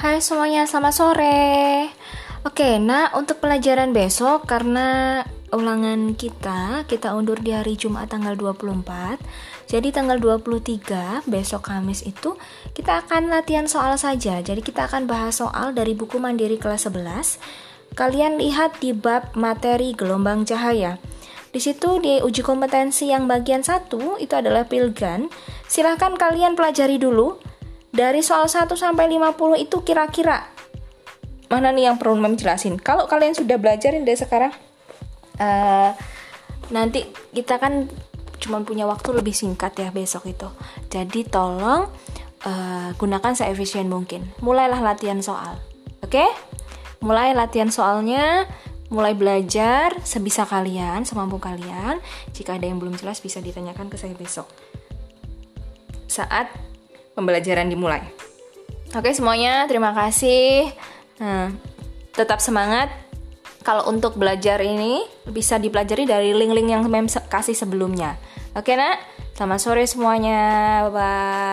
Hai semuanya, selamat sore. Oke, nah untuk pelajaran besok karena ulangan kita kita undur di hari Jumat tanggal 24. Jadi tanggal 23 besok Kamis itu kita akan latihan soal saja. Jadi kita akan bahas soal dari buku Mandiri kelas 11. Kalian lihat di bab materi gelombang cahaya. Di situ di uji kompetensi yang bagian satu itu adalah pilgan. Silahkan kalian pelajari dulu dari soal 1 sampai 50 itu kira-kira mana nih yang perlu mem jelasin? Kalau kalian sudah belajar dari sekarang, uh, nanti kita kan cuma punya waktu lebih singkat ya besok itu. Jadi tolong uh, gunakan seefisien mungkin. Mulailah latihan soal, oke? Okay? Mulai latihan soalnya, mulai belajar sebisa kalian, semampu kalian. Jika ada yang belum jelas bisa ditanyakan ke saya besok. Saat pembelajaran dimulai. Oke semuanya, terima kasih. Nah, tetap semangat. Kalau untuk belajar ini bisa dipelajari dari link-link yang mem kasih sebelumnya. Oke nak, selamat sore semuanya. Bye bye.